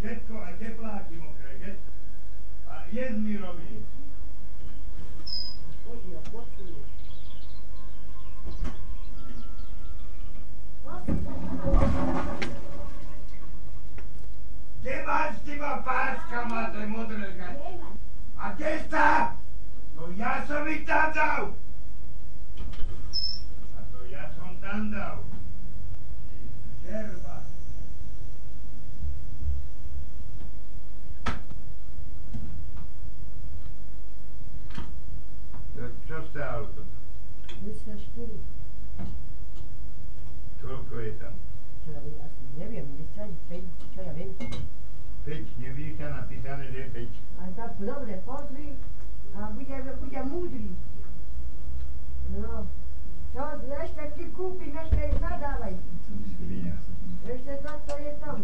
všetko, aj tepláky mokré, že? A jed mi robí. Chodí a počuje. Kde máš ty ma páska, má to modré? A kde sta? No ja som ich tam dal. A to ja som tam dal. Ty Žerba. To čo stálo to? 24. Koľko je tam? Čo ja asi neviem, 10, 5, čo ja viem. 5, nevidíš tam napísané, že je 5. A tak dobre, pozri a bude, bude múdry. No, čo, ešte ti kúpim, ešte nadávaj. Svinia. Ešte to, to je tam.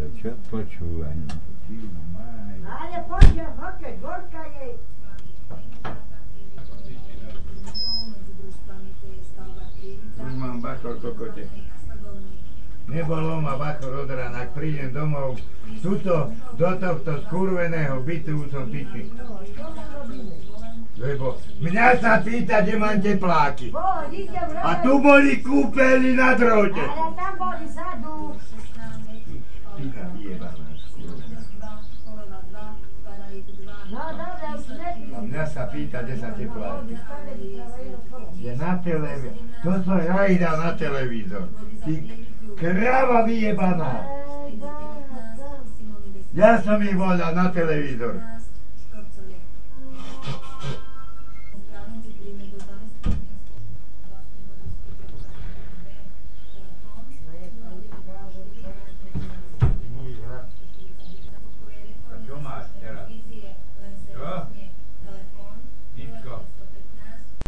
To čo počúvaní? Maj. Ale poďme, hokej, dvorka je. Už mám bachor kokote. Nebolo ma bachor od rána, ak prídem domov, tuto, do tohto skurveného bytu už som piči. No? Lebo mňa sa pýta, kde mám tepláky. A tu boli kúpeli na drote. Ale tam boli zadu. Pýta vyjebaná, skurvená. No dobre, už A nepíš. Mňa sa pýta, kde sa kola. Je na televízor. To som ja ich dal na televízor. Ty krava vyjebaná. Ja som ich volal na televízor.